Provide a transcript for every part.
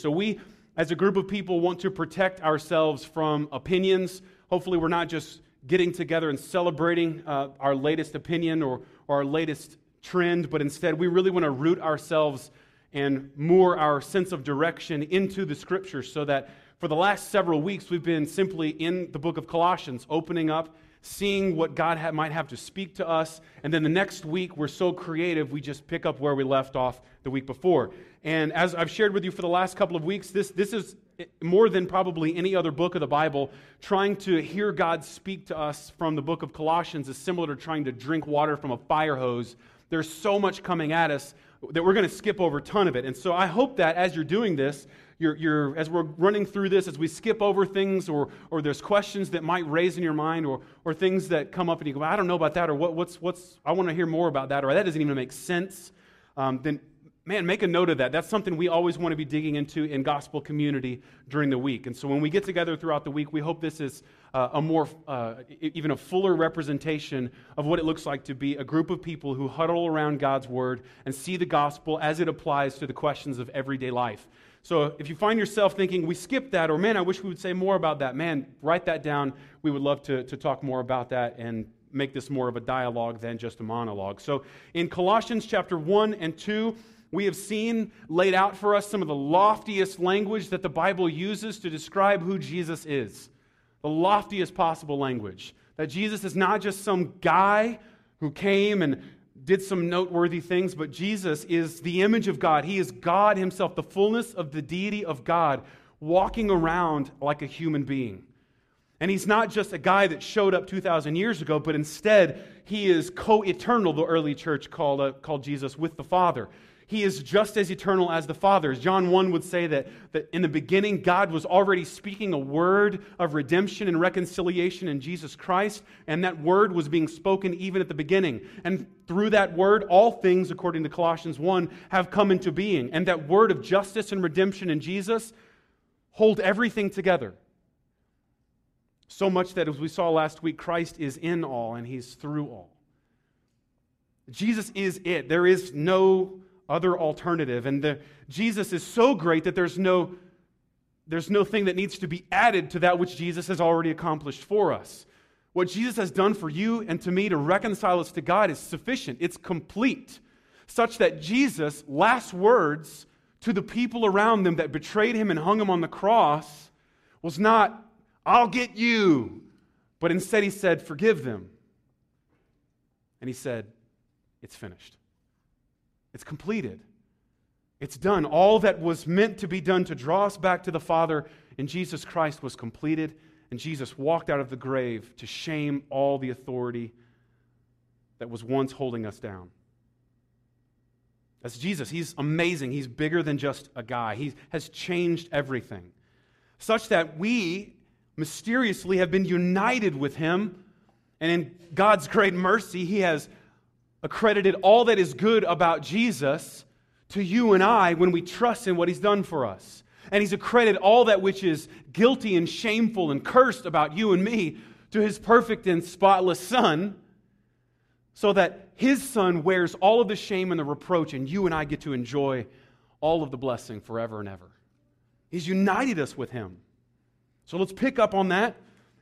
So, we, as a group of people, want to protect ourselves from opinions. Hopefully, we're not just getting together and celebrating uh, our latest opinion or, or our latest trend, but instead, we really want to root ourselves and moor our sense of direction into the scriptures so that for the last several weeks, we've been simply in the book of Colossians, opening up seeing what God ha- might have to speak to us. And then the next week, we're so creative, we just pick up where we left off the week before. And as I've shared with you for the last couple of weeks, this, this is more than probably any other book of the Bible. Trying to hear God speak to us from the book of Colossians is similar to trying to drink water from a fire hose. There's so much coming at us that we're going to skip over a ton of it. And so I hope that as you're doing this, as we're running through this, as we skip over things or, or there's questions that might raise in your mind or, or things that come up and you go, I don't know about that, or what, what's, what's, I want to hear more about that, or that doesn't even make sense, um, then man, make a note of that. That's something we always want to be digging into in gospel community during the week. And so when we get together throughout the week, we hope this is uh, a more, uh, even a fuller representation of what it looks like to be a group of people who huddle around God's word and see the gospel as it applies to the questions of everyday life. So if you find yourself thinking, we skipped that, or man, I wish we would say more about that, man, write that down. We would love to, to talk more about that and make this more of a dialogue than just a monologue. So in Colossians chapter 1 and 2, we have seen laid out for us some of the loftiest language that the Bible uses to describe who Jesus is. The loftiest possible language. That Jesus is not just some guy who came and did some noteworthy things, but Jesus is the image of God. He is God Himself, the fullness of the deity of God, walking around like a human being. And He's not just a guy that showed up 2,000 years ago, but instead, He is co eternal, the early church called, uh, called Jesus, with the Father. He is just as eternal as the Father. John 1 would say that, that in the beginning, God was already speaking a word of redemption and reconciliation in Jesus Christ, and that word was being spoken even at the beginning. And through that word, all things, according to Colossians 1, have come into being. And that word of justice and redemption in Jesus hold everything together. So much that, as we saw last week, Christ is in all and he's through all. Jesus is it. There is no other alternative. And the, Jesus is so great that there's no, there's no thing that needs to be added to that which Jesus has already accomplished for us. What Jesus has done for you and to me to reconcile us to God is sufficient, it's complete, such that Jesus' last words to the people around them that betrayed him and hung him on the cross was not, I'll get you, but instead he said, Forgive them. And he said, It's finished. It's completed. It's done. All that was meant to be done to draw us back to the Father in Jesus Christ was completed, and Jesus walked out of the grave to shame all the authority that was once holding us down. That's Jesus. He's amazing. He's bigger than just a guy. He has changed everything, such that we mysteriously have been united with him. And in God's great mercy, He has accredited all that is good about Jesus to you and I when we trust in what he's done for us. And he's accredited all that which is guilty and shameful and cursed about you and me to his perfect and spotless Son, so that his Son wears all of the shame and the reproach, and you and I get to enjoy all of the blessing forever and ever. He's united us with him. So let's pick up on that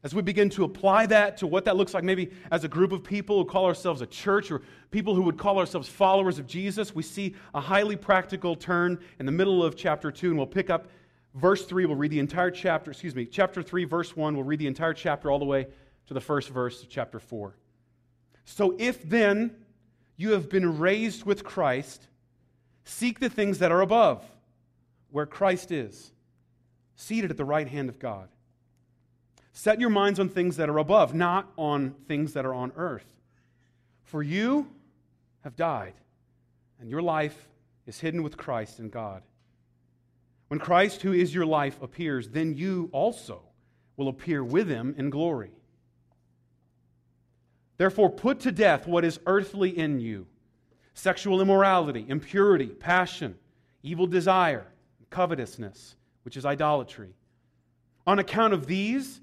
as we begin to apply that to what that looks like, maybe as a group of people who call ourselves a church or people who would call ourselves followers of Jesus, we see a highly practical turn in the middle of chapter 2, and we'll pick up verse 3. We'll read the entire chapter, excuse me, chapter 3, verse 1. We'll read the entire chapter all the way to the first verse of chapter 4. So if then you have been raised with Christ, seek the things that are above, where Christ is, seated at the right hand of God. Set your minds on things that are above, not on things that are on earth. For you have died, and your life is hidden with Christ in God. When Christ, who is your life, appears, then you also will appear with him in glory. Therefore, put to death what is earthly in you sexual immorality, impurity, passion, evil desire, covetousness, which is idolatry. On account of these,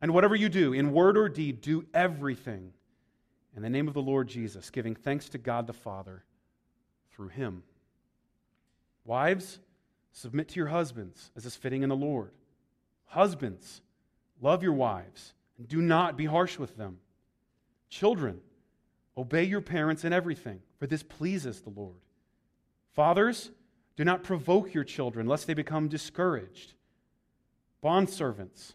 And whatever you do, in word or deed, do everything in the name of the Lord Jesus, giving thanks to God the Father through him. Wives, submit to your husbands as is fitting in the Lord. Husbands, love your wives and do not be harsh with them. Children, obey your parents in everything, for this pleases the Lord. Fathers, do not provoke your children, lest they become discouraged. Bondservants,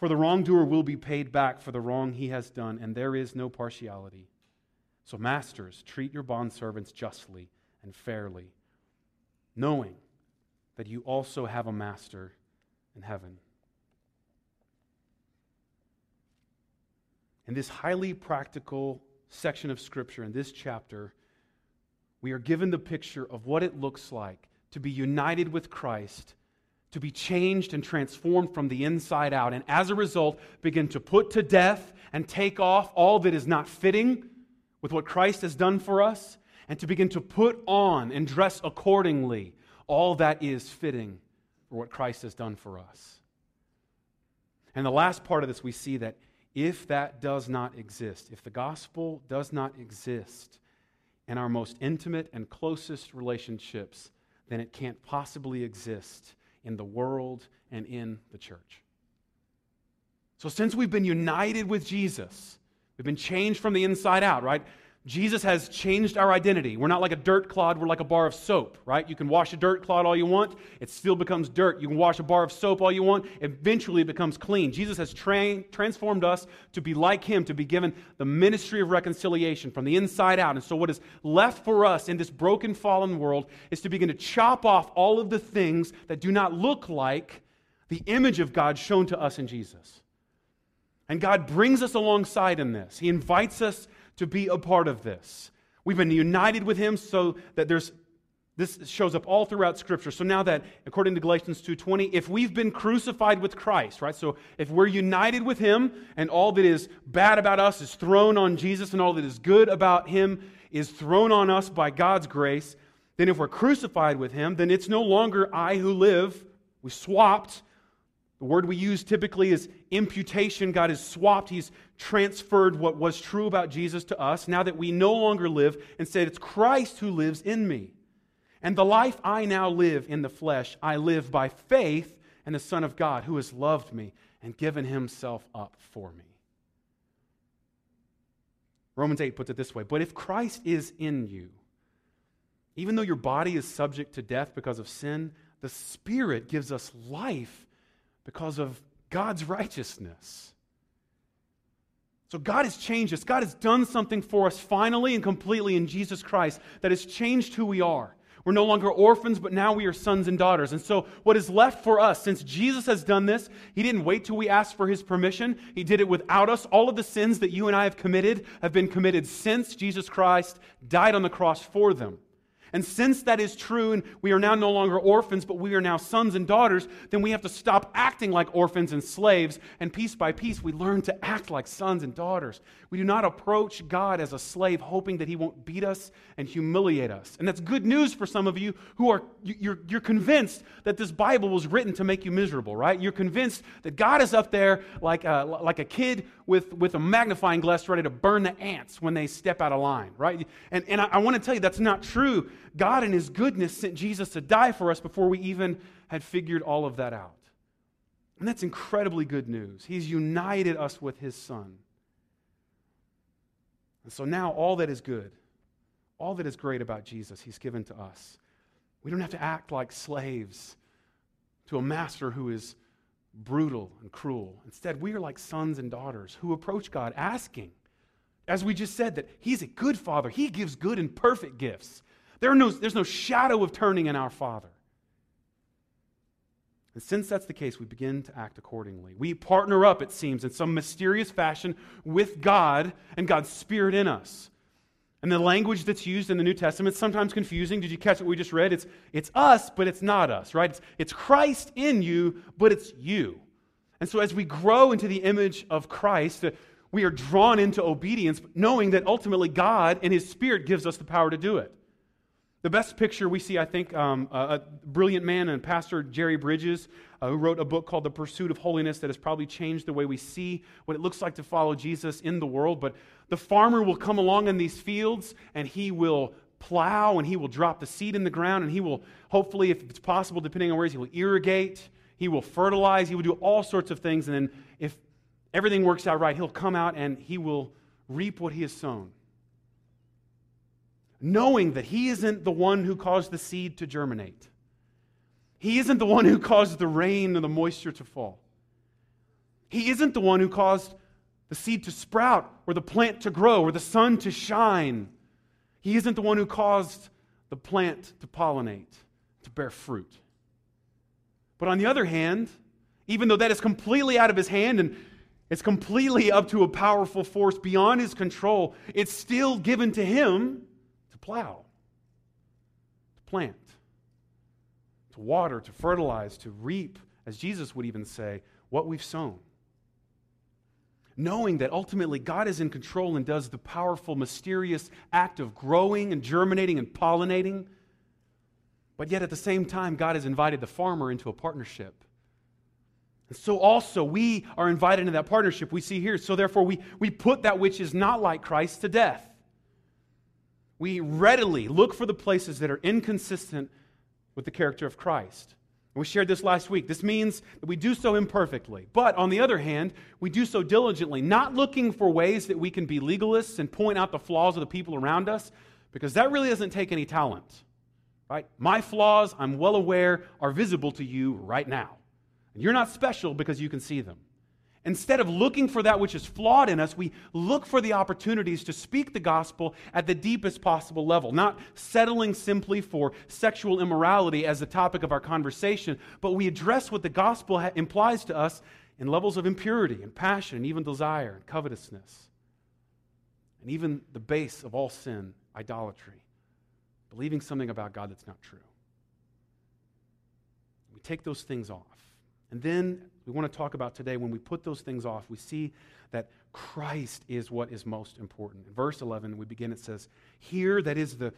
For the wrongdoer will be paid back for the wrong he has done, and there is no partiality. So, masters, treat your bondservants justly and fairly, knowing that you also have a master in heaven. In this highly practical section of Scripture, in this chapter, we are given the picture of what it looks like to be united with Christ to be changed and transformed from the inside out, and as a result, begin to put to death and take off all that is not fitting with what Christ has done for us, and to begin to put on and dress accordingly all that is fitting for what Christ has done for us. And the last part of this, we see that if that does not exist, if the gospel does not exist in our most intimate and closest relationships, then it can't possibly exist in the world and in the church. So, since we've been united with Jesus, we've been changed from the inside out, right? Jesus has changed our identity. We're not like a dirt clod, we're like a bar of soap, right? You can wash a dirt clod all you want, it still becomes dirt. You can wash a bar of soap all you want, eventually it becomes clean. Jesus has tra- transformed us to be like him, to be given the ministry of reconciliation from the inside out. And so, what is left for us in this broken, fallen world is to begin to chop off all of the things that do not look like the image of God shown to us in Jesus. And God brings us alongside in this. He invites us to be a part of this. We've been united with him so that there's this shows up all throughout scripture. So now that according to Galatians 2:20, if we've been crucified with Christ, right? So if we're united with him and all that is bad about us is thrown on Jesus and all that is good about him is thrown on us by God's grace, then if we're crucified with him, then it's no longer I who live. We swapped the word we use typically is imputation. God has swapped, He's transferred what was true about Jesus to us now that we no longer live. Instead, it's Christ who lives in me. And the life I now live in the flesh, I live by faith in the Son of God who has loved me and given Himself up for me. Romans 8 puts it this way But if Christ is in you, even though your body is subject to death because of sin, the Spirit gives us life because of God's righteousness. So God has changed us. God has done something for us finally and completely in Jesus Christ that has changed who we are. We're no longer orphans, but now we are sons and daughters. And so, what is left for us, since Jesus has done this, He didn't wait till we asked for His permission. He did it without us. All of the sins that you and I have committed have been committed since Jesus Christ died on the cross for them. And since that is true, and we are now no longer orphans, but we are now sons and daughters, then we have to stop acting like orphans and slaves. And piece by piece, we learn to act like sons and daughters. We do not approach God as a slave, hoping that He won't beat us and humiliate us. And that's good news for some of you who are, you're, you're convinced that this Bible was written to make you miserable, right? You're convinced that God is up there like a, like a kid with, with a magnifying glass ready to burn the ants when they step out of line, right? And, and I, I want to tell you that's not true. God, in His goodness, sent Jesus to die for us before we even had figured all of that out. And that's incredibly good news. He's united us with His Son. And so now all that is good, all that is great about Jesus, He's given to us. We don't have to act like slaves to a master who is brutal and cruel. Instead, we are like sons and daughters who approach God asking, as we just said, that He's a good Father. He gives good and perfect gifts. There no, there's no shadow of turning in our Father. And since that's the case, we begin to act accordingly. We partner up, it seems, in some mysterious fashion with God and God's Spirit in us. And the language that's used in the New Testament is sometimes confusing. Did you catch what we just read? It's, it's us, but it's not us, right? It's, it's Christ in you, but it's you. And so as we grow into the image of Christ, uh, we are drawn into obedience, knowing that ultimately God and His Spirit gives us the power to do it. The best picture we see, I think, um, a, a, brilliant man and pastor, Jerry Bridges, uh, who wrote a book called The Pursuit of Holiness that has probably changed the way we see what it looks like to follow Jesus in the world. But the farmer will come along in these fields and he will plow and he will drop the seed in the ground and he will, hopefully, if it's possible, depending on where he is, he will irrigate, he will fertilize, he will do all sorts of things. And then if everything works out right, he'll come out and he will reap what he has sown knowing that He isn't the one who caused the seed to germinate. He isn't the one who caused the rain and the moisture to fall. He isn't the one who caused the seed to sprout or the plant to grow or the sun to shine. He isn't the one who caused the plant to pollinate, to bear fruit. But on the other hand, even though that is completely out of his hand and it's completely up to a powerful force beyond his control, it's still given to him plow, to plant, to water, to fertilize, to reap, as Jesus would even say, what we've sown. Knowing that ultimately God is in control and does the powerful, mysterious act of growing and germinating and pollinating. But yet at the same time, God has invited the farmer into a partnership. And so also we are invited into that partnership we see here. So therefore, we, we put that which is not like Christ to death we readily look for the places that are inconsistent with the character of Christ. We shared this last week. This means that we do so imperfectly. But on the other hand, we do so diligently, not looking for ways that we can be legalists and point out the flaws of the people around us, because that really doesn't take any talent. Right? My flaws, I'm well aware, are visible to you right now. And you're not special because you can see them. Instead of looking for that which is flawed in us, we look for the opportunities to speak the gospel at the deepest possible level, not settling simply for sexual immorality as the topic of our conversation, but we address what the gospel ha- implies to us in levels of impurity and passion and even desire and covetousness. And even the base of all sin, idolatry, believing something about God that's not true. We take those things off. And then we want to talk about today when we put those things off, we see that Christ is what is most important. In verse 11, we begin, it says, Here, that is the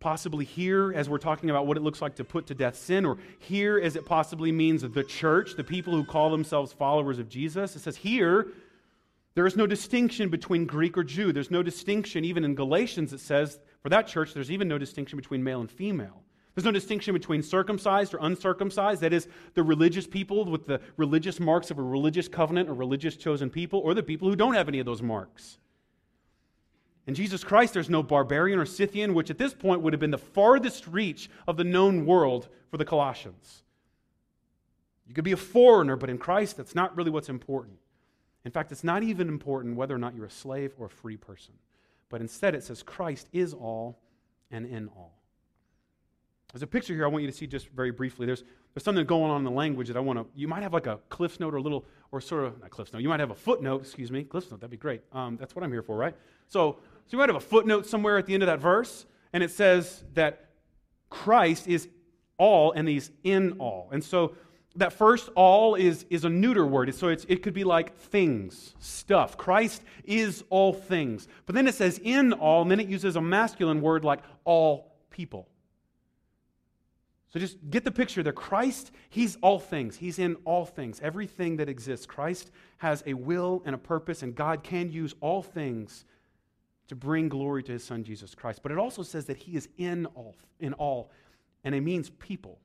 possibly here as we're talking about what it looks like to put to death sin, or here as it possibly means the church, the people who call themselves followers of Jesus. It says, Here, there is no distinction between Greek or Jew. There's no distinction, even in Galatians, it says, for that church, there's even no distinction between male and female. There's no distinction between circumcised or uncircumcised, that is, the religious people with the religious marks of a religious covenant or religious chosen people, or the people who don't have any of those marks. In Jesus Christ, there's no barbarian or Scythian, which at this point would have been the farthest reach of the known world for the Colossians. You could be a foreigner, but in Christ, that's not really what's important. In fact, it's not even important whether or not you're a slave or a free person. But instead, it says Christ is all and in all. There's a picture here I want you to see just very briefly. There's, there's something going on in the language that I want to, you might have like a cliff note or a little, or sort of, not cliff note, you might have a footnote, excuse me, cliff note, that'd be great. Um, that's what I'm here for, right? So, so you might have a footnote somewhere at the end of that verse, and it says that Christ is all and he's in all. And so that first all is, is a neuter word. So it's, it could be like things, stuff. Christ is all things. But then it says in all, and then it uses a masculine word like all people. So just get the picture there. Christ, He's all things. He's in all things, everything that exists. Christ has a will and a purpose, and God can use all things to bring glory to His Son, Jesus Christ. But it also says that He is in all, in all, and it means people.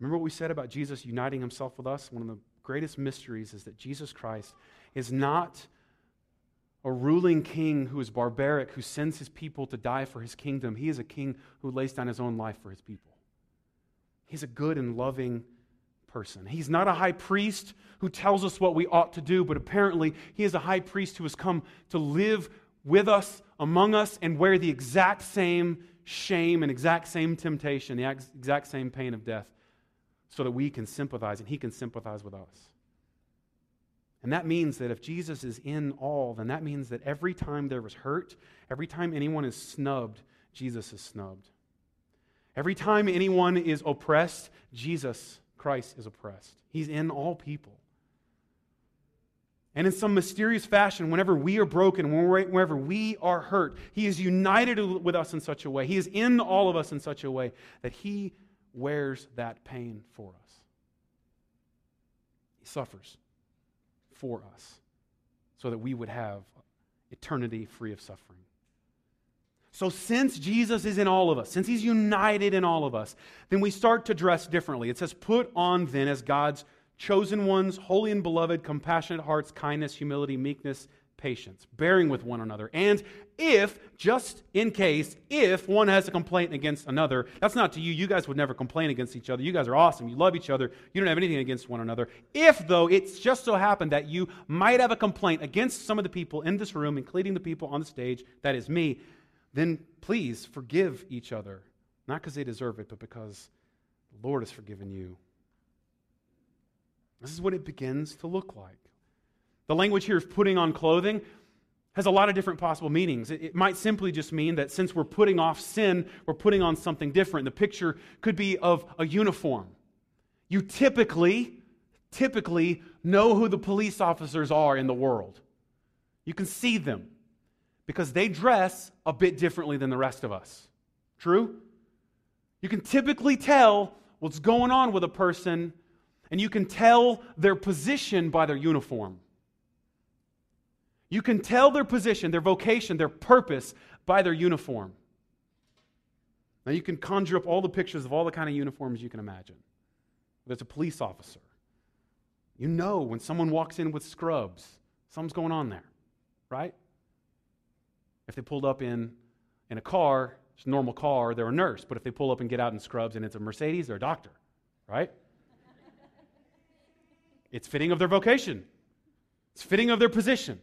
Remember what we said about Jesus uniting Himself with us? One of the greatest mysteries is that Jesus Christ is not a ruling king who is barbaric, who sends his people to die for his kingdom. He is a king who lays down his own life for his people. He's a good and loving person. He's not a high priest who tells us what we ought to do, but apparently he is a high priest who has come to live with us, among us, and wear the exact same shame and exact same temptation, the exact same pain of death, so that we can sympathize and he can sympathize with us. And that means that if Jesus is in all, then that means that every time there was hurt, every time anyone is snubbed, Jesus is snubbed. Every time anyone is oppressed, Jesus Christ is oppressed. He's in all people. And in some mysterious fashion, whenever we are broken, whenever we are hurt, He is united with us in such a way. He is in all of us in such a way that He wears that pain for us. He suffers for us so that we would have eternity free of suffering. So, since Jesus is in all of us, since he's united in all of us, then we start to dress differently. It says, Put on then as God's chosen ones, holy and beloved, compassionate hearts, kindness, humility, meekness, patience, bearing with one another. And if, just in case, if one has a complaint against another, that's not to you. You guys would never complain against each other. You guys are awesome. You love each other. You don't have anything against one another. If, though, it's just so happened that you might have a complaint against some of the people in this room, including the people on the stage, that is me, then please forgive each other. Not because they deserve it, but because the Lord has forgiven you. This is what it begins to look like. The language here of putting on clothing has a lot of different possible meanings. It, it, might simply just mean that since we're putting off sin, we're putting on something different. The picture could be of a uniform. You typically, typically know who the police officers are in the world. You can see them because they dress a bit differently than the rest of us. True? You can typically tell what's going on with a person, and you can tell their position by their uniform. You can tell their position, their vocation, their purpose by their uniform. Now, you can conjure up all the pictures of all the kind of uniforms you can imagine. There's a police officer. You know when someone walks in with scrubs, something's going on there, right? If they pulled up in, in a car, it's a normal car, they're a nurse. But if they pull up and get out in scrubs and it's a Mercedes, they're a doctor, right? it's fitting of their vocation, it's fitting of their position.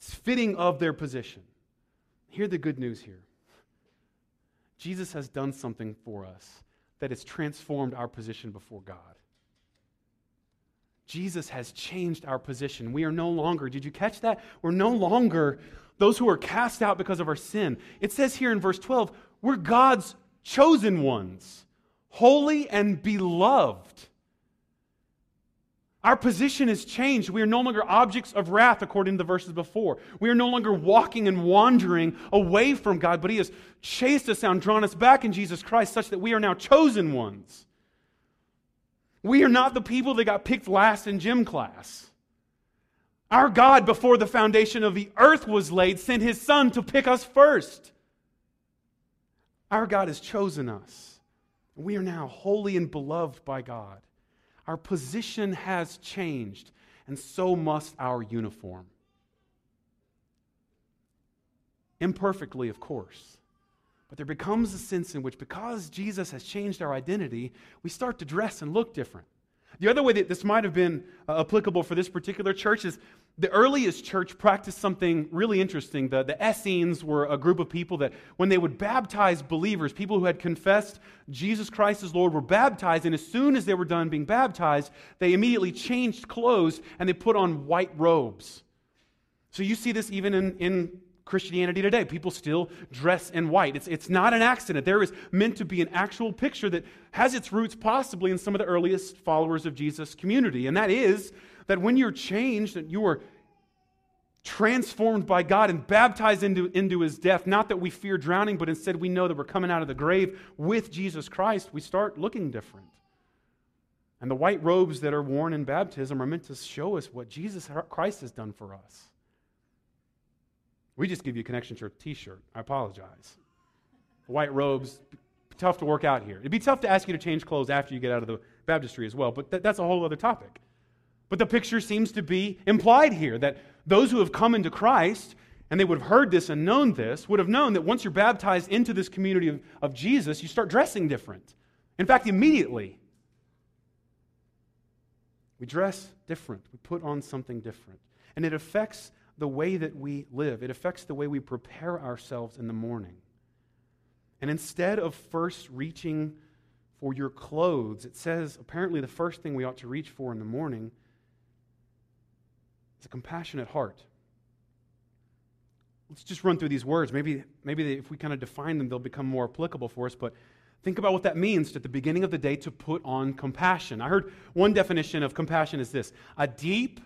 It's fitting of their position. Hear the good news here Jesus has done something for us that has transformed our position before God. Jesus has changed our position. We are no longer, did you catch that? We're no longer those who are cast out because of our sin. It says here in verse 12, we're God's chosen ones, holy and beloved. Our position has changed. We are no longer objects of wrath, according to the verses before. We are no longer walking and wandering away from God, but He has chased us down, drawn us back in Jesus Christ, such that we are now chosen ones. We are not the people that got picked last in gym class. Our God, before the foundation of the earth was laid, sent His Son to pick us first. Our God has chosen us. We are now holy and beloved by God. Our position has changed, and so must our uniform. Imperfectly, of course. But there becomes a sense in which, because Jesus has changed our identity, we start to dress and look different. The other way that this might have been uh, applicable for this particular church is the earliest church practiced something really interesting. The, the Essenes were a group of people that, when they would baptize believers, people who had confessed Jesus Christ as Lord were baptized, and as soon as they were done being baptized, they immediately changed clothes and they put on white robes. So you see this even in, in Christianity today. People still dress in white. It's, it's not an accident. There is meant to be an actual picture that has its roots possibly in some of the earliest followers of Jesus' community, and that is that when you're changed and you are transformed by God and baptized into, into his death, not that we fear drowning, but instead we know that we're coming out of the grave with Jesus Christ, we start looking different. And the white robes that are worn in baptism are meant to show us what Jesus Christ has done for us. We just give you a connection church t shirt. I apologize. White robes, tough to work out here. It'd be tough to ask you to change clothes after you get out of the baptistry as well, but th- that's a whole other topic. But the picture seems to be implied here that those who have come into Christ, and they would have heard this and known this, would have known that once you're baptized into this community of, of Jesus, you start dressing different. In fact, immediately, we dress different. We put on something different. And it affects the way that we live, it affects the way we prepare ourselves in the morning. And instead of first reaching for your clothes, it says apparently the first thing we ought to reach for in the morning it's a compassionate heart. Let's just run through these words. Maybe, maybe if we kind of define them, they'll become more applicable for us. But think about what that means at the beginning of the day to put on compassion. I heard one definition of compassion is this a deep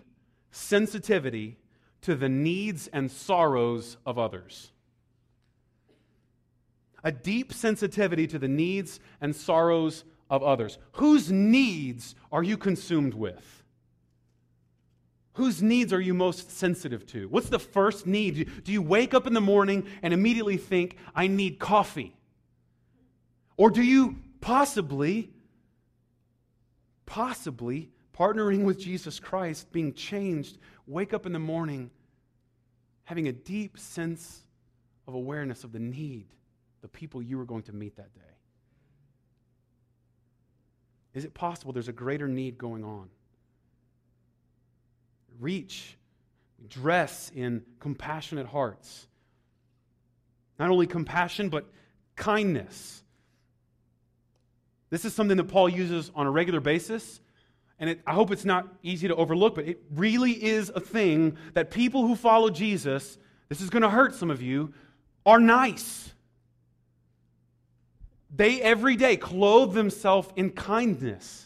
sensitivity to the needs and sorrows of others. A deep sensitivity to the needs and sorrows of others. Whose needs are you consumed with? Whose needs are you most sensitive to? What's the first need? Do you wake up in the morning and immediately think, I need coffee? Or do you possibly, possibly, partnering with Jesus Christ, being changed, wake up in the morning having a deep sense of awareness of the need, the people you are going to meet that day? Is it possible there's a greater need going on? Reach, dress in compassionate hearts. Not only compassion, but kindness. This is something that Paul uses on a regular basis. And it, I hope it's not easy to overlook, but it really is a thing that people who follow Jesus, this is going to hurt some of you, are nice. They every day clothe themselves in kindness.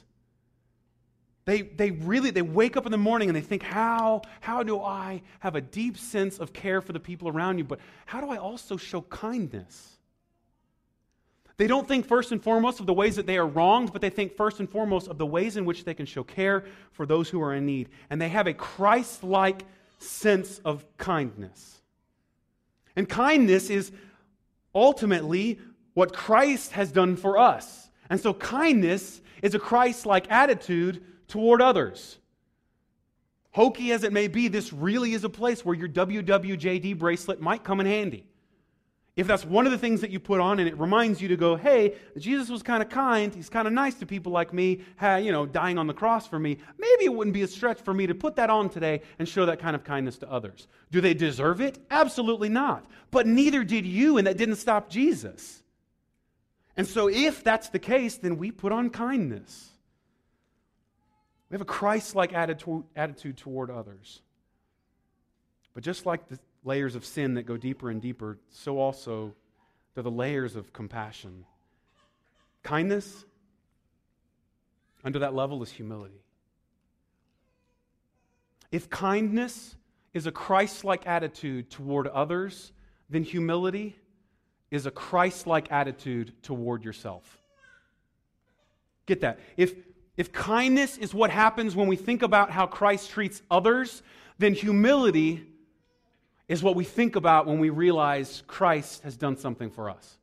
They, they really they wake up in the morning and they think how how do i have a deep sense of care for the people around you? But how do i also show kindness? They don't think first and foremost of the ways that they are wronged but they think first and foremost of the ways in which they can show care for those who are in need. And they have a christ-like sense of kindness. And kindness is ultimately what christ has done for us. And so kindness is a christ-like attitude toward others. Hokey as it may be, this really is a place where your WWJD bracelet might come in handy. If that's one of the things that you put on and it reminds you to go, hey, Jesus was kind of kind, he's kind of nice to people like me, hey, you know, dying on the cross for me, maybe it wouldn't be a stretch for me to put that on today and show that kind of kindness to others. Do they deserve it? Absolutely not. But neither did you, and that didn't stop Jesus. And so if that's the case, then we put on kindness. We have a Christ like attitude toward others. But just like the layers of sin that go deeper and deeper, so also there are the layers of compassion. Kindness, under that level, is humility. If kindness is a Christ like attitude toward others, then humility is a Christ like attitude toward yourself. Get that. If if kindness is what happens when we think about how Christ treats others, then humility is what we think about when we realize Christ has done something for us.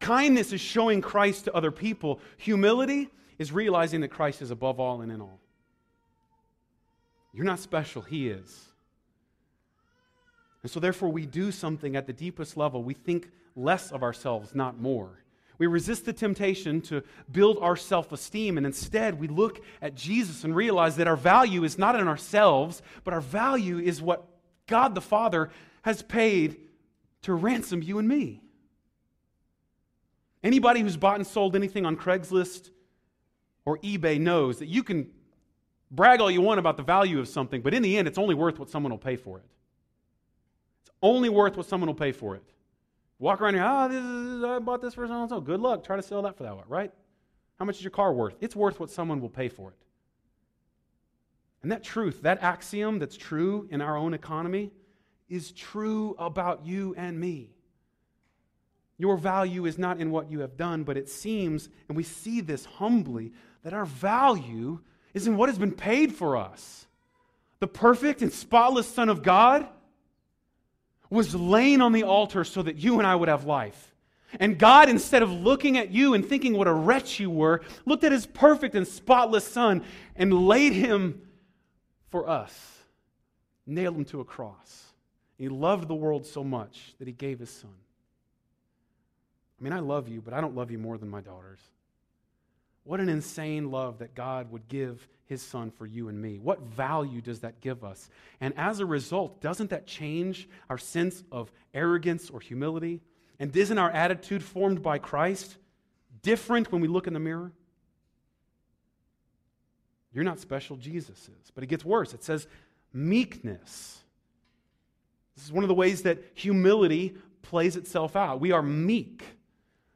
Kindness is showing Christ to other people. Humility is realizing that Christ is above all and in all. You're not special, He is. And so, therefore, we do something at the deepest level. We think less of ourselves, not more. We resist the temptation to build our self esteem, and instead we look at Jesus and realize that our value is not in ourselves, but our value is what God the Father has paid to ransom you and me. Anybody who's bought and sold anything on Craigslist or eBay knows that you can brag all you want about the value of something, but in the end, it's only worth what someone will pay for it. It's only worth what someone will pay for it. Walk around here, oh, this is, I bought this for so and so. Good luck. Try to sell that for that, right? How much is your car worth? It's worth what someone will pay for it. And that truth, that axiom that's true in our own economy, is true about you and me. Your value is not in what you have done, but it seems, and we see this humbly, that our value is in what has been paid for us. The perfect and spotless Son of God was laying on the altar so that you and I would have life. And God, instead of looking at you and thinking what a wretch you were, looked at his perfect and spotless Son and laid him for us, nailed him to a cross. He loved the world so much that he gave his Son. I mean, I love you, but I don't love you more than my daughters. What an insane love that God would give his son for you and me. What value does that give us? And as a result, doesn't that change our sense of arrogance or humility? And isn't our attitude formed by Christ different when we look in the mirror? You're not special, Jesus is. But it gets worse. It says meekness. This is one of the ways that humility plays itself out. We are meek.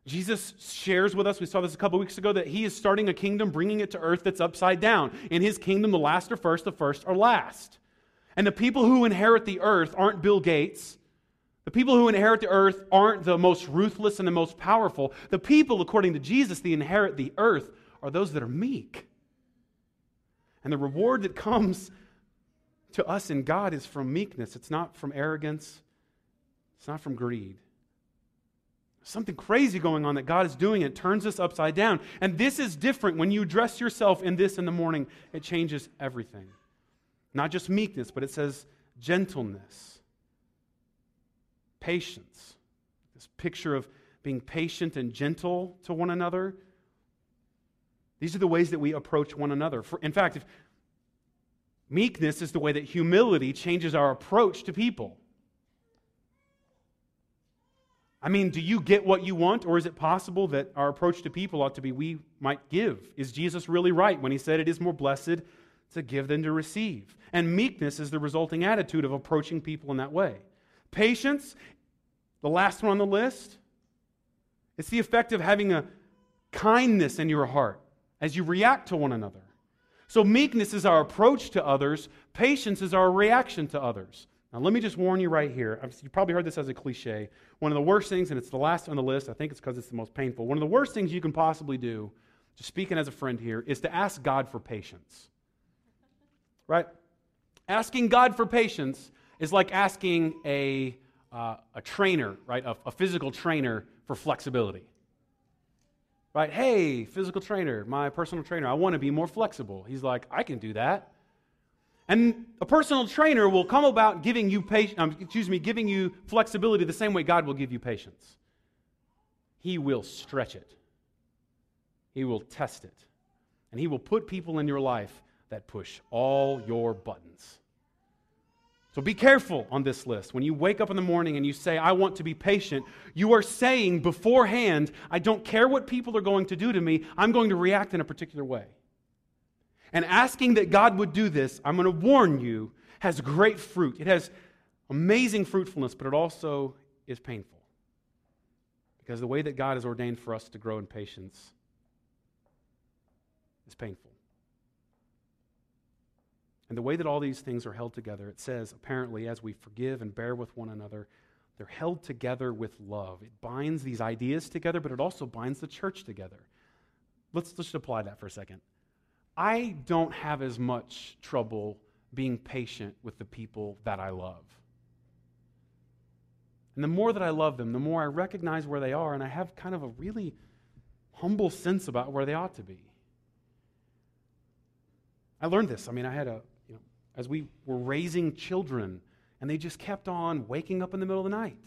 Jesus shares with us, we saw this a couple weeks ago, that he is starting a kingdom, bringing it to earth that's upside down. In his kingdom, the last are first, the first are last. And the people who inherit the earth aren't Bill Gates. The people who inherit the earth aren't the most ruthless and the most powerful. The people, according to Jesus, that inherit the earth are those that are meek. And the reward that comes to us in God is from meekness. It's not from arrogance, it's not from greed something crazy going on that God is doing. It turns us upside down. And this is different. When you dress yourself in this in the morning, it changes everything. Not just meekness, but it says gentleness, patience. This picture of being patient and gentle to one another. These are the ways that we approach one another. For, in fact, if meekness is the way that humility changes our approach to people. I mean, do you get what you want, or is it possible that our approach to people ought to be we might give? Is Jesus really right when he said it is more blessed to give than to receive? And meekness is the resulting attitude of approaching people in that way. Patience, the last one on the list, it's the effect of having a kindness in your heart as you react to one another. So, meekness is our approach to others, patience is our reaction to others. Now, let me just warn you right here. You probably heard this as a cliche. One of the worst things, and it's the last on the list, I think it's because it's the most painful. One of the worst things you can possibly do, just speaking as a friend here, is to ask God for patience. Right? Asking God for patience is like asking a, uh, a trainer, right? A, a physical trainer for flexibility. Right? Hey, physical trainer, my personal trainer, I want to be more flexible. He's like, I can do that. And a personal trainer will come about giving you patience, um, excuse me, giving you flexibility the same way God will give you patience. He will stretch it. He will test it. And he will put people in your life that push all your buttons. So be careful on this list. When you wake up in the morning and you say, I want to be patient, you are saying beforehand, I don't care what people are going to do to me, I'm going to react in a particular way. And asking that God would do this, I'm going to warn you, has great fruit. It has amazing fruitfulness, but it also is painful. Because the way that God has ordained for us to grow in patience is painful. And the way that all these things are held together, it says, apparently, as we forgive and bear with one another, they're held together with love. It binds these ideas together, but it also binds the church together. Let's just apply that for a second. I don't have as much trouble being patient with the people that I love. And the more that I love them, the more I recognize where they are, and I have kind of a really humble sense about where they ought to be. I learned this. I mean, I had a, you know, as we were raising children, and they just kept on waking up in the middle of the night,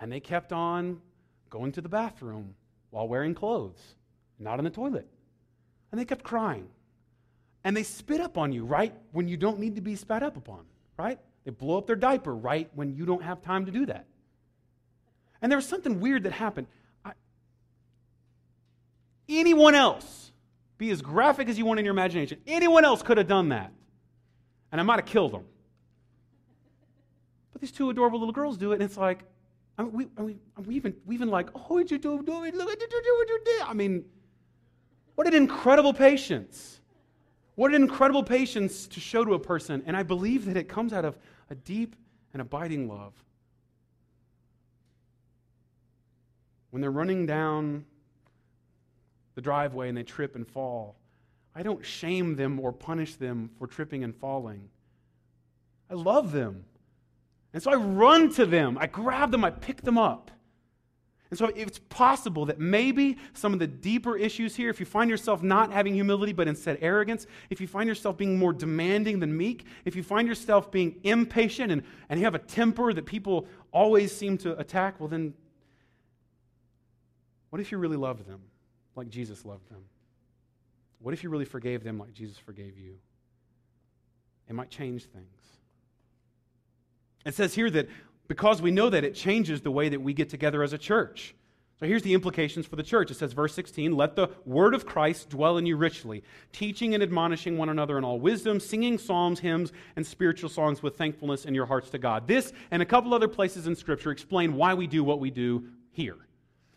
and they kept on going to the bathroom, while wearing clothes, not in the toilet. And they kept crying. And they spit up on you right when you don't need to be spat up upon, right? They blow up their diaper right when you don't have time to do that. And there was something weird that happened. I, anyone else, be as graphic as you want in your imagination, anyone else could have done that. And I might have killed them. But these two adorable little girls do it, and it's like, I mean, we, I mean, we even, we even like, oh, what you do? look at you do what you did. I mean, what an incredible patience. What an incredible patience to show to a person. And I believe that it comes out of a deep and abiding love. When they're running down the driveway and they trip and fall, I don't shame them or punish them for tripping and falling. I love them. And so I run to them, I grab them, I pick them up. And so it's possible that maybe some of the deeper issues here, if you find yourself not having humility but instead arrogance, if you find yourself being more demanding than meek, if you find yourself being impatient and, and you have a temper that people always seem to attack, well, then what if you really loved them like Jesus loved them? What if you really forgave them like Jesus forgave you? It might change things. It says here that because we know that it changes the way that we get together as a church. So here's the implications for the church. It says, verse 16, let the word of Christ dwell in you richly, teaching and admonishing one another in all wisdom, singing psalms, hymns, and spiritual songs with thankfulness in your hearts to God. This and a couple other places in Scripture explain why we do what we do here.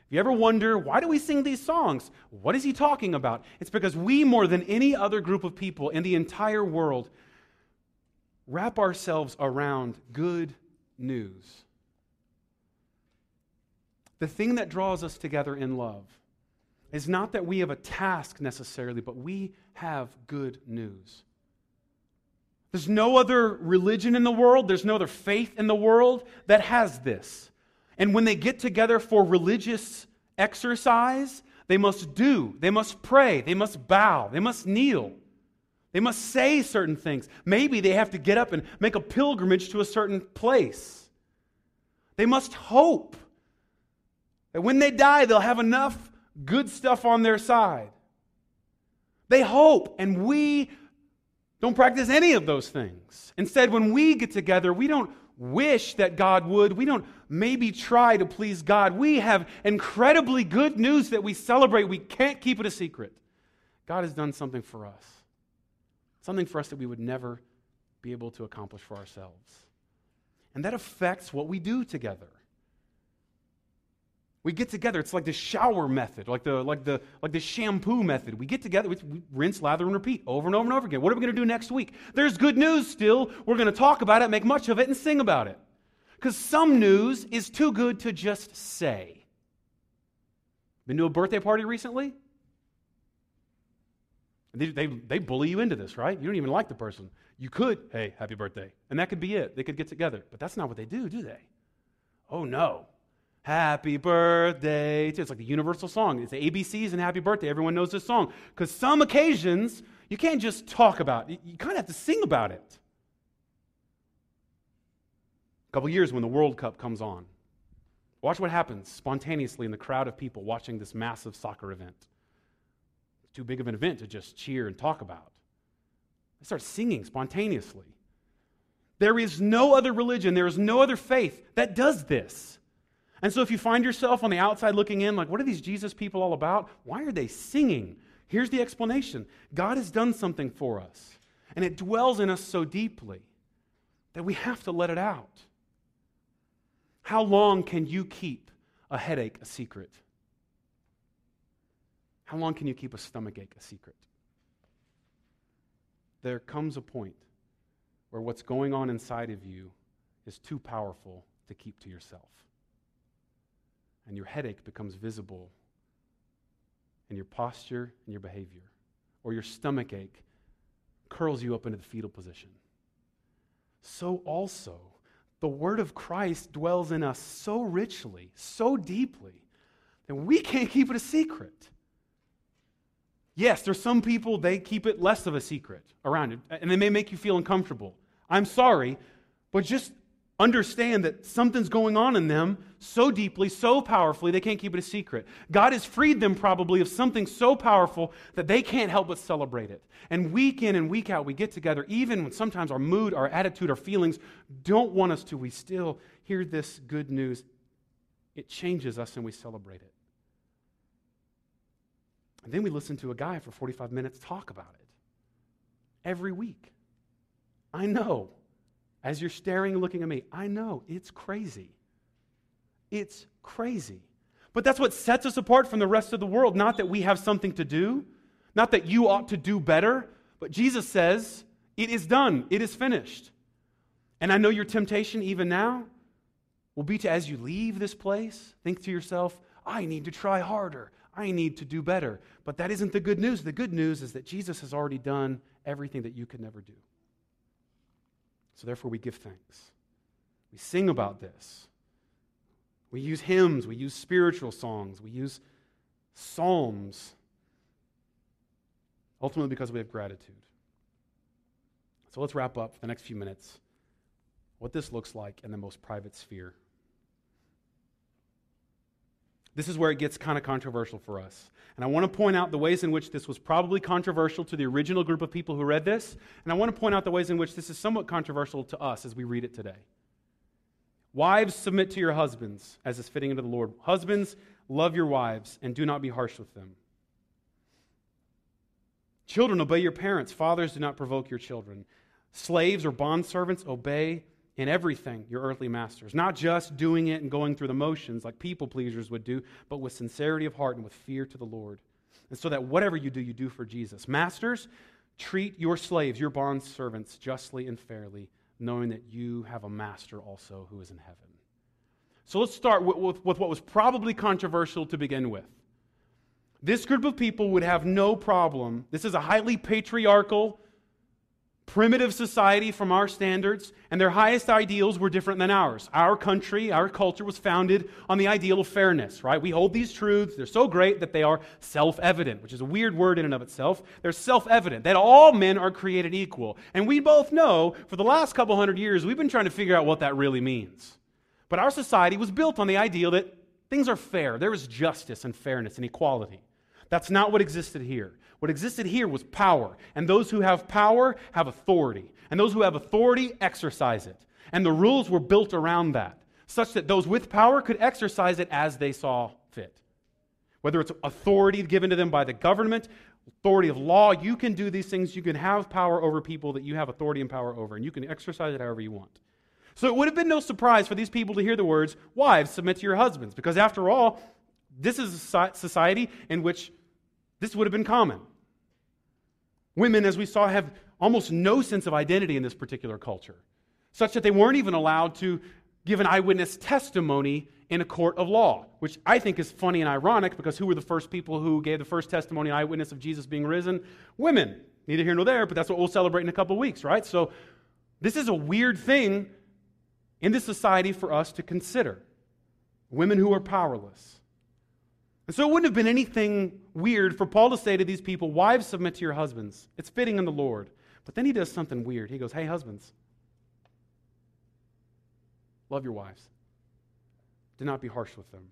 If you ever wonder, why do we sing these songs? What is he talking about? It's because we, more than any other group of people in the entire world, wrap ourselves around good news. The thing that draws us together in love is not that we have a task necessarily, but we have good news. There's no other religion in the world, there's no other faith in the world that has this. And when they get together for religious exercise, they must do, they must pray, they must bow, they must kneel. They must say certain things. Maybe they have to get up and make a pilgrimage to a certain place. They must hope that when they die, they'll have enough good stuff on their side. They hope, and we don't practice any of those things. Instead, when we get together, we don't wish that God would. We don't maybe try to please God. We have incredibly good news that we celebrate. We can't keep it a secret. God has done something for us. Something for us that we would never be able to accomplish for ourselves. And that affects what we do together. We get together. It's like the shower method, like the, like the, like the shampoo method. We get together, we, we rinse, lather, and repeat over and over and over again. What are we going to do next week? There's good news still. We're going to talk about it, make much of it, and sing about it. Because some news is too good to just say. Been to a birthday party recently? They, they, they bully you into this, right? You don't even like the person. You could, hey, happy birthday. And that could be it. They could get together. But that's not what they do, do they? Oh, no. Happy birthday. It's like the universal song. It's the ABCs and happy birthday. Everyone knows this song. Because some occasions, you can't just talk about it, you kind of have to sing about it. A couple years when the World Cup comes on, watch what happens spontaneously in the crowd of people watching this massive soccer event too big of an event to just cheer and talk about. They start singing spontaneously. There is no other religion, there is no other faith that does this. And so if you find yourself on the outside looking in, like, what are these Jesus people all about? Why are they singing? Here's the explanation God has done something for us, and it dwells in us so deeply that we have to let it out. How long can you keep a headache a secret? How long can you keep a stomach ache a secret? There comes a point where what's going on inside of you is too powerful to keep to yourself. And your headache becomes visible in your posture and your behavior. Or your stomach ache curls you up into the fetal position. So also, the word of Christ dwells in us so richly, so deeply, that we can't keep it a secret. Yes, there's some people, they keep it less of a secret around it, and they may make you feel uncomfortable. I'm sorry, but just understand that something's going on in them so deeply, so powerfully, they can't keep it a secret. God has freed them probably of something so powerful that they can't help but celebrate it. And week in and week out, we get together, even when sometimes our mood, our attitude, our feelings don't want us to, we still hear this good news. It changes us and we celebrate it. And then we listen to a guy for 45 minutes talk about it every week. I know as you're staring and looking at me, I know it's crazy. It's crazy. But that's what sets us apart from the rest of the world. Not that we have something to do, not that you ought to do better, but Jesus says, It is done, it is finished. And I know your temptation, even now, will be to, as you leave this place, think to yourself, I need to try harder. I need to do better. But that isn't the good news. The good news is that Jesus has already done everything that you could never do. So therefore, we give thanks. We sing about this. We use hymns, we use spiritual songs, we use psalms, ultimately because we have gratitude. So let's wrap up for the next few minutes what this looks like in the most private sphere. This is where it gets kind of controversial for us. And I want to point out the ways in which this was probably controversial to the original group of people who read this. And I want to point out the ways in which this is somewhat controversial to us as we read it today. Wives, submit to your husbands as is fitting unto the Lord. Husbands, love your wives and do not be harsh with them. Children, obey your parents. Fathers, do not provoke your children. Slaves or bondservants, obey in everything your earthly masters, not just doing it and going through the motions like people pleasers would do, but with sincerity of heart and with fear to the Lord. And so that whatever you do, you do for Jesus. Masters, treat your slaves, your bond servants, justly and fairly, knowing that you have a master also who is in heaven. So let's start with, with, with what was probably controversial to begin with. This group of people would have no problem. This is a highly patriarchal, primitive society from our standards, and their highest ideals were different than ours. Our country, our culture was founded on the ideal of fairness, right? We hold these truths. They're so great that they are self evident, which is a weird word in and of itself. They're self evident that all men are created equal. And we both know for the last couple hundred years, we've been trying to figure out what that really means. But our society was built on the ideal that things are fair, there is justice and fairness and equality. That's not what existed here. What existed here was power. And those who have power have authority. And those who have authority exercise it. And the rules were built around that, such that those with power could exercise it as they saw fit. Whether it's authority given to them by the government, authority of law, you can do these things. You can have power over people that you have authority and power over, and you can exercise it however you want. So it would have been no surprise for these people to hear the words, Wives, submit to your husbands, because after all, this is a society in which this would have been common. Women, as we saw, have almost no sense of identity in this particular culture, such that they weren't even allowed to give an eyewitness testimony in a court of law, which I think is funny and ironic because who were the first people who gave the first testimony and eyewitness of Jesus being risen? Women. Neither here nor there, but that's what we'll celebrate in a couple weeks, right? So this is a weird thing in this society for us to consider. Women who are powerless. And so it wouldn't have been anything weird for Paul to say to these people, Wives, submit to your husbands. It's fitting in the Lord. But then he does something weird. He goes, Hey, husbands, love your wives. Do not be harsh with them.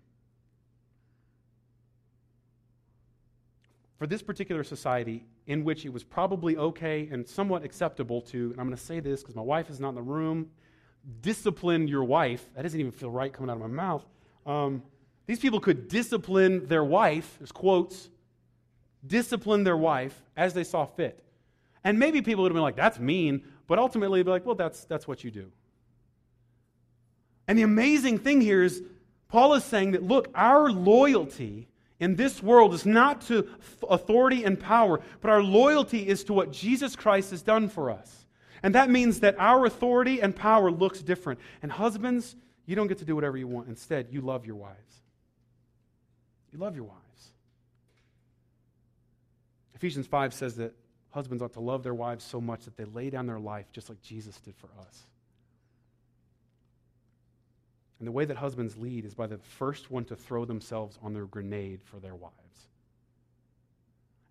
For this particular society, in which it was probably okay and somewhat acceptable to, and I'm going to say this because my wife is not in the room, discipline your wife. That doesn't even feel right coming out of my mouth. Um, these people could discipline their wife, there's quotes, discipline their wife as they saw fit. And maybe people would have been like, that's mean, but ultimately they'd be like, well, that's, that's what you do. And the amazing thing here is, Paul is saying that, look, our loyalty in this world is not to authority and power, but our loyalty is to what Jesus Christ has done for us. And that means that our authority and power looks different. And husbands, you don't get to do whatever you want. Instead, you love your wives. You love your wives. Ephesians 5 says that husbands ought to love their wives so much that they lay down their life just like Jesus did for us. And the way that husbands lead is by the first one to throw themselves on their grenade for their wives.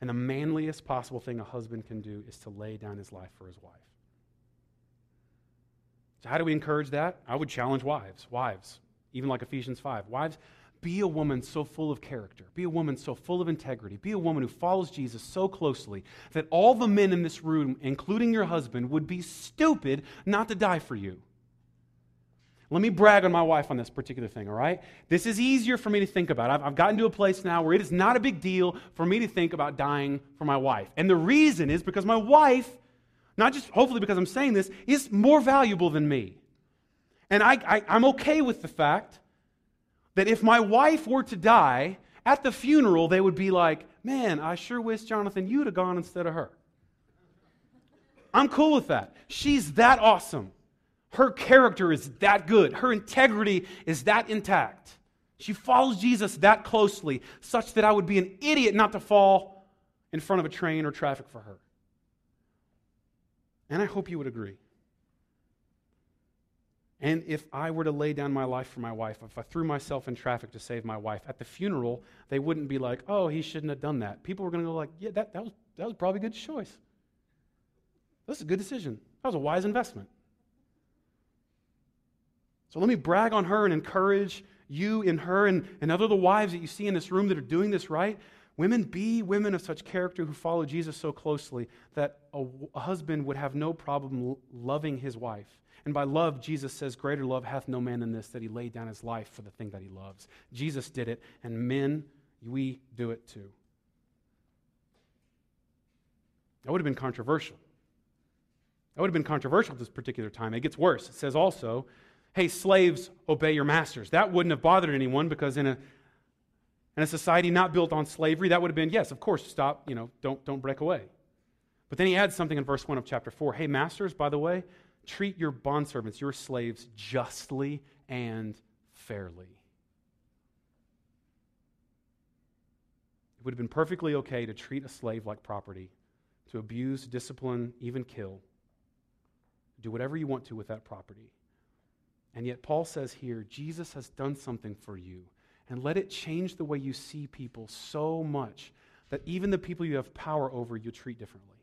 And the manliest possible thing a husband can do is to lay down his life for his wife. So, how do we encourage that? I would challenge wives. Wives, even like Ephesians 5. Wives, be a woman so full of character. Be a woman so full of integrity. Be a woman who follows Jesus so closely that all the men in this room, including your husband, would be stupid not to die for you. Let me brag on my wife on this particular thing, all right? This is easier for me to think about. I've, I've, gotten to a place now where it is not a big deal for me to think about dying for my wife. And the reason is because my wife, not just hopefully because I'm saying this, is more valuable than me. And I, I, I'm okay with the fact that if my wife were to die, at the funeral, they would be like, man, I sure wish, Jonathan, you'd have gone instead of her. I'm cool with that. She's that awesome. Her character is that good. Her integrity is that intact. She follows Jesus that closely, such that I would be an idiot not to fall in front of a train or traffic for her. And I hope you would agree. And if I were to lay down my life for my wife, if I threw myself in traffic to save my wife, at the funeral, they wouldn't be like, oh, he shouldn't have done that. People were going to go like, yeah, that, that, was, that was probably a good choice. This is a good decision. That was a wise investment. So let me brag on her and encourage you in her and, and other the wives that you see in this room that are doing this right. Women, be women of such character who follow Jesus so closely that a, a husband would have no problem loving his wife and by love, Jesus says, Greater love hath no man than this, that he laid down his life for the thing that he loves. Jesus did it, and men, we do it too. That would have been controversial. That would have been controversial at this particular time. It gets worse. It says also, hey, slaves, obey your masters. That wouldn't have bothered anyone because in a, in a society not built on slavery, that would have been, yes, of course, stop, you know, don't, don't break away. But then he adds something in verse 1 of chapter 4. Hey, masters, by the way, treat your bondservants, your slaves, justly and fairly. It would have been perfectly okay to treat a slave like property, to abuse, discipline, even kill. Do whatever you want to with that property. And yet, Paul says here, Jesus has done something for you. And let it change the way you see people so much that even the people you have power over, you treat differently.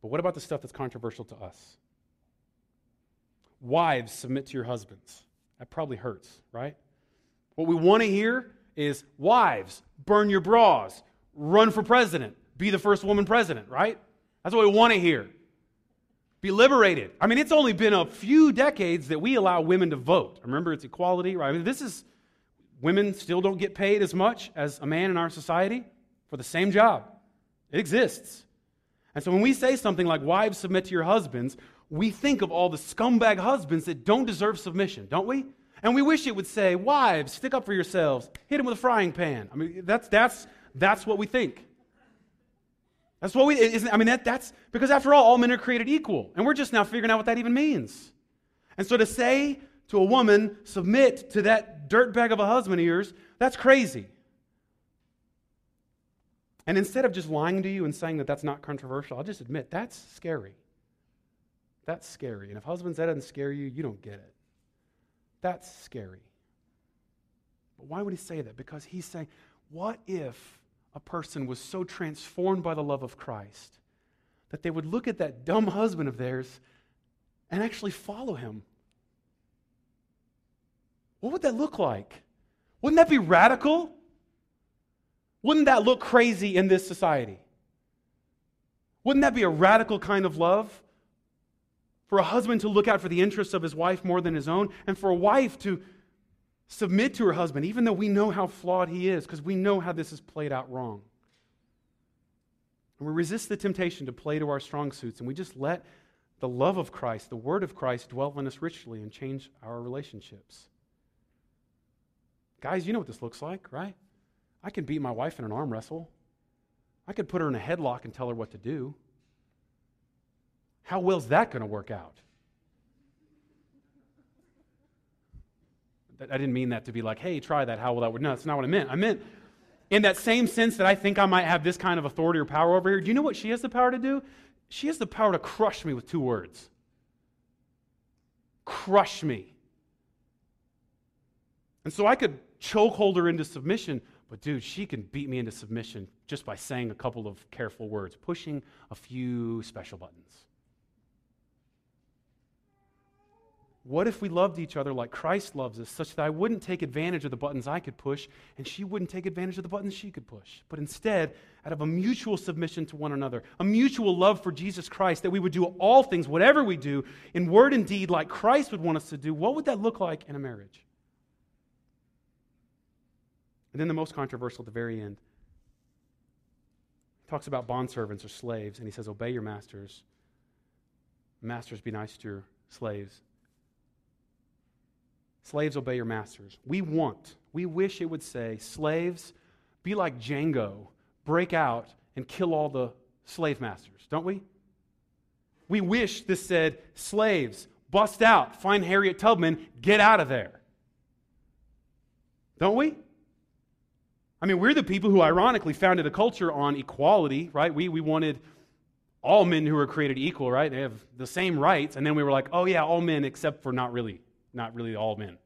But what about the stuff that's controversial to us? Wives, submit to your husbands. That probably hurts, right? What we want to hear is wives, burn your bras, run for president, be the first woman president, right? That's what we want to hear. Be liberated. I mean, it's only been a few decades that we allow women to vote. Remember, it's equality, right? I mean, this is, women still don't get paid as much as a man in our society for the same job. It exists. And so when we say something like, wives, submit to your husbands, we think of all the scumbag husbands that don't deserve submission, don't we? And we wish it would say, wives, stick up for yourselves, hit him with a frying pan. I mean, that's, that's, that's what we think. That's what we, isn't, I mean, that, that's, because after all, all men are created equal. And we're just now figuring out what that even means. And so to say to a woman, submit to that dirtbag of a husband of yours, that's crazy. And instead of just lying to you and saying that that's not controversial, I'll just admit that's scary. That's scary. And if husbands, that doesn't scare you, you don't get it. That's scary. But why would he say that? Because he's saying, what if a person was so transformed by the love of Christ that they would look at that dumb husband of theirs and actually follow him? What would that look like? Wouldn't that be radical? Wouldn't that look crazy in this society? Wouldn't that be a radical kind of love? For a husband to look out for the interests of his wife more than his own, and for a wife to submit to her husband, even though we know how flawed he is, because we know how this is played out wrong. And we resist the temptation to play to our strong suits, and we just let the love of Christ, the word of Christ, dwell in us richly and change our relationships. Guys, you know what this looks like, right? I can beat my wife in an arm wrestle. I could put her in a headlock and tell her what to do. How well's that going to work out? I didn't mean that to be like, hey, try that. How will that work? No, that's not what I meant. I meant in that same sense that I think I might have this kind of authority or power over here. Do you know what she has the power to do? She has the power to crush me with two words crush me. And so I could chokehold her into submission, but dude, she can beat me into submission just by saying a couple of careful words, pushing a few special buttons. What if we loved each other like Christ loves us, such that I wouldn't take advantage of the buttons I could push, and she wouldn't take advantage of the buttons she could push? But instead, out of a mutual submission to one another, a mutual love for Jesus Christ, that we would do all things, whatever we do, in word and deed, like Christ would want us to do, what would that look like in a marriage? And then the most controversial at the very end. He talks about bondservants or slaves, and he says, Obey your masters. Masters, be nice to your slaves. Slaves, obey your masters. We want, we wish it would say, slaves, be like Django, break out and kill all the slave masters, don't we? We wish this said, slaves, bust out, find Harriet Tubman, get out of there. Don't we? I mean, we're the people who ironically founded a culture on equality, right? We, we wanted all men who were created equal, right? They have the same rights. And then we were like, oh, yeah, all men except for not really, not really all men.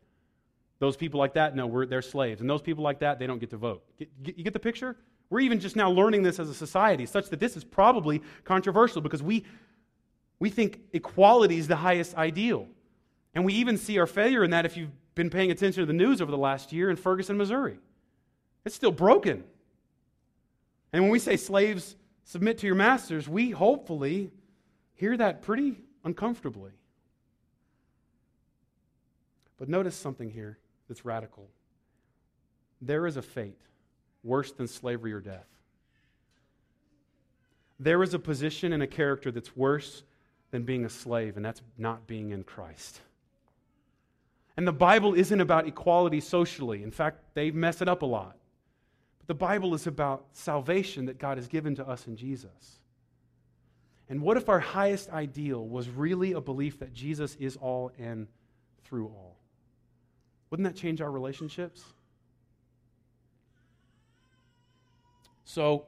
Those people like that, no, they're slaves. And those people like that, they don't get to vote. Get, get, you get the picture? We're even just now learning this as a society, such that this is probably controversial because we, we think equality is the highest ideal. And we even see our failure in that if you've been paying attention to the news over the last year in Ferguson, Missouri. It's still broken. And when we say slaves submit to your masters, we hopefully hear that pretty uncomfortably. But notice something here that's radical. There is a fate worse than slavery or death. There is a position and a character that's worse than being a slave, and that's not being in Christ. And the Bible isn't about equality socially. In fact, they mess it up a lot. But the Bible is about salvation that God has given to us in Jesus. And what if our highest ideal was really a belief that Jesus is all and through all? Wouldn't that change our relationships? So,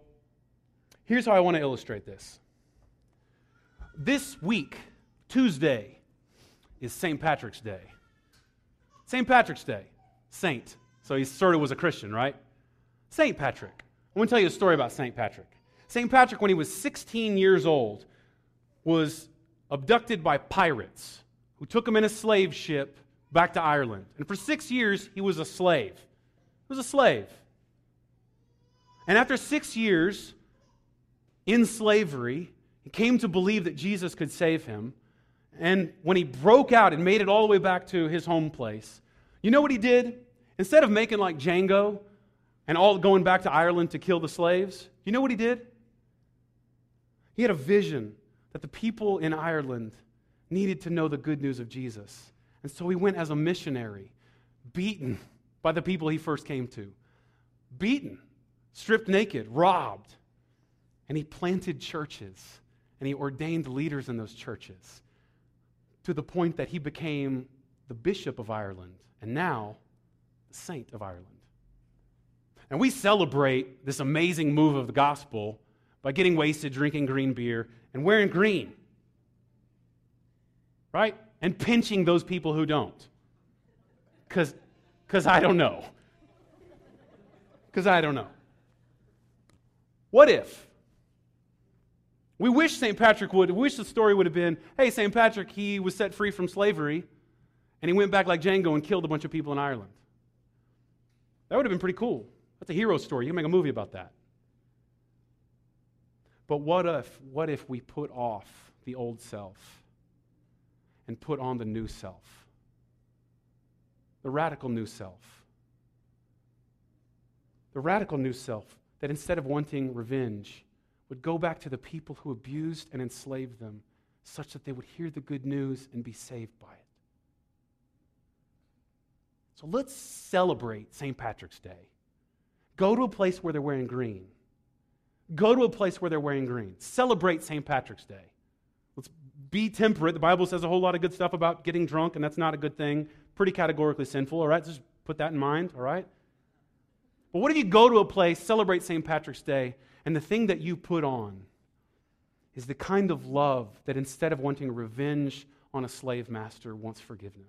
here's how I want to illustrate this. This week, Tuesday, is St. Patrick's Day. St. Patrick's Day, saint. So he sort of was a Christian, right? St. Patrick. I want to tell you a story about St. Patrick. St. Patrick, when he was 16 years old, was abducted by pirates who took him in a slave ship back to Ireland. And for six years, he was a slave. He was a slave. And after six years in slavery, he came to believe that Jesus could save him. And when he broke out and made it all the way back to his home place, you know what he did? Instead of making like Django and all going back to Ireland to kill the slaves, you know what he did? He had a vision that the people in Ireland needed to know the good news of Jesus. And so he went as a missionary, beaten by the people he first came to, beaten, stripped naked, robbed. And he planted churches and he ordained leaders in those churches to the point that he became the Bishop of Ireland and now the Saint of Ireland. And we celebrate this amazing move of the gospel by getting wasted, drinking green beer, and wearing green. Right? And pinching those people who don't. Because I don't know. Because I don't know. What if? We wish St. Patrick would, we wish the story would have been hey, St. Patrick, he was set free from slavery, and he went back like Django and killed a bunch of people in Ireland. That would have been pretty cool. That's a hero story. You can make a movie about that. But what if, what if we put off the old self and put on the new self? The radical new self. The radical new self that instead of wanting revenge, would go back to the people who abused and enslaved them such that they would hear the good news and be saved by it. So let's celebrate St. Patrick's Day. Go to a place where they're wearing green. Go to a place where they're wearing green. Celebrate St. Patrick's Day. Be temperate. The Bible says a whole lot of good stuff about getting drunk, and that's not a good thing. Pretty categorically sinful, all right? Just put that in mind, all right? But what if you go to a place, celebrate St. Patrick's Day, and the thing that you put on is the kind of love that instead of wanting revenge on a slave master, wants forgiveness?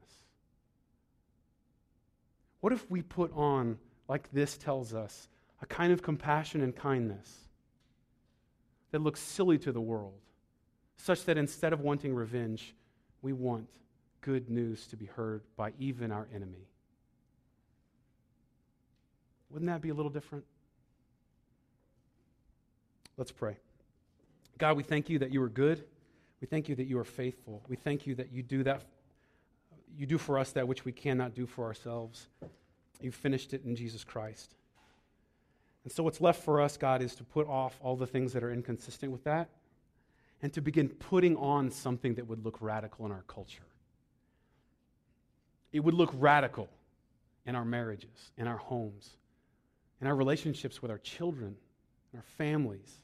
What if we put on like this tells us, a kind of compassion and kindness that looks silly to the world, such that instead of wanting revenge, we want good news to be heard by even our enemy. Wouldn't that be a little different? Let's pray. God, we thank you that you are good. We thank you that you are faithful. We thank you that you do that you do for us that which we cannot do for ourselves. You finished it in Jesus Christ. And so what's left for us, God, is to put off all the things that are inconsistent with that and to begin putting on something that would look radical in our culture. It would look radical in our marriages, in our homes, in our relationships with our children, in our families.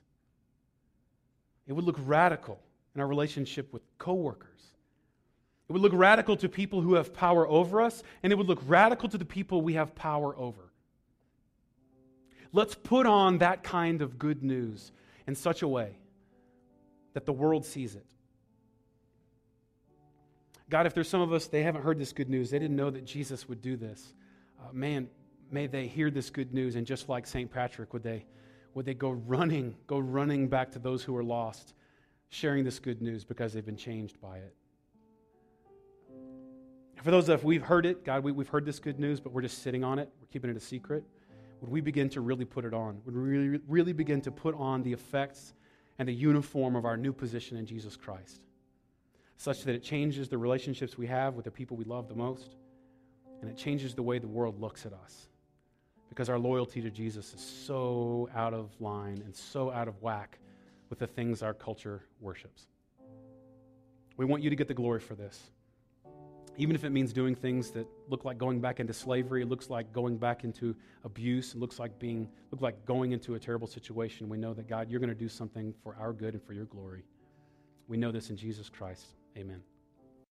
It would look radical in our relationship with coworkers. It would look radical to people who have power over us, and it would look radical to the people we have power over. Let's put on that kind of good news in such a way that the world sees it. God, if there's some of us, they haven't heard this good news, they didn't know that Jesus would do this. Uh, man, may they hear this good news, and just like St. Patrick, would they, would they go running, go running back to those who are lost, sharing this good news because they've been changed by it. For those of us, we've heard it, God, we, we've heard this good news, but we're just sitting on it, we're keeping it a secret. Would we begin to really put it on? Would we really, really begin to put on the effects and the uniform of our new position in Jesus Christ, such that it changes the relationships we have with the people we love the most, and it changes the way the world looks at us? Because our loyalty to Jesus is so out of line and so out of whack with the things our culture worships. We want you to get the glory for this even if it means doing things that look like going back into slavery, looks like going back into abuse, looks like being look like going into a terrible situation, we know that God, you're going to do something for our good and for your glory. We know this in Jesus Christ. Amen.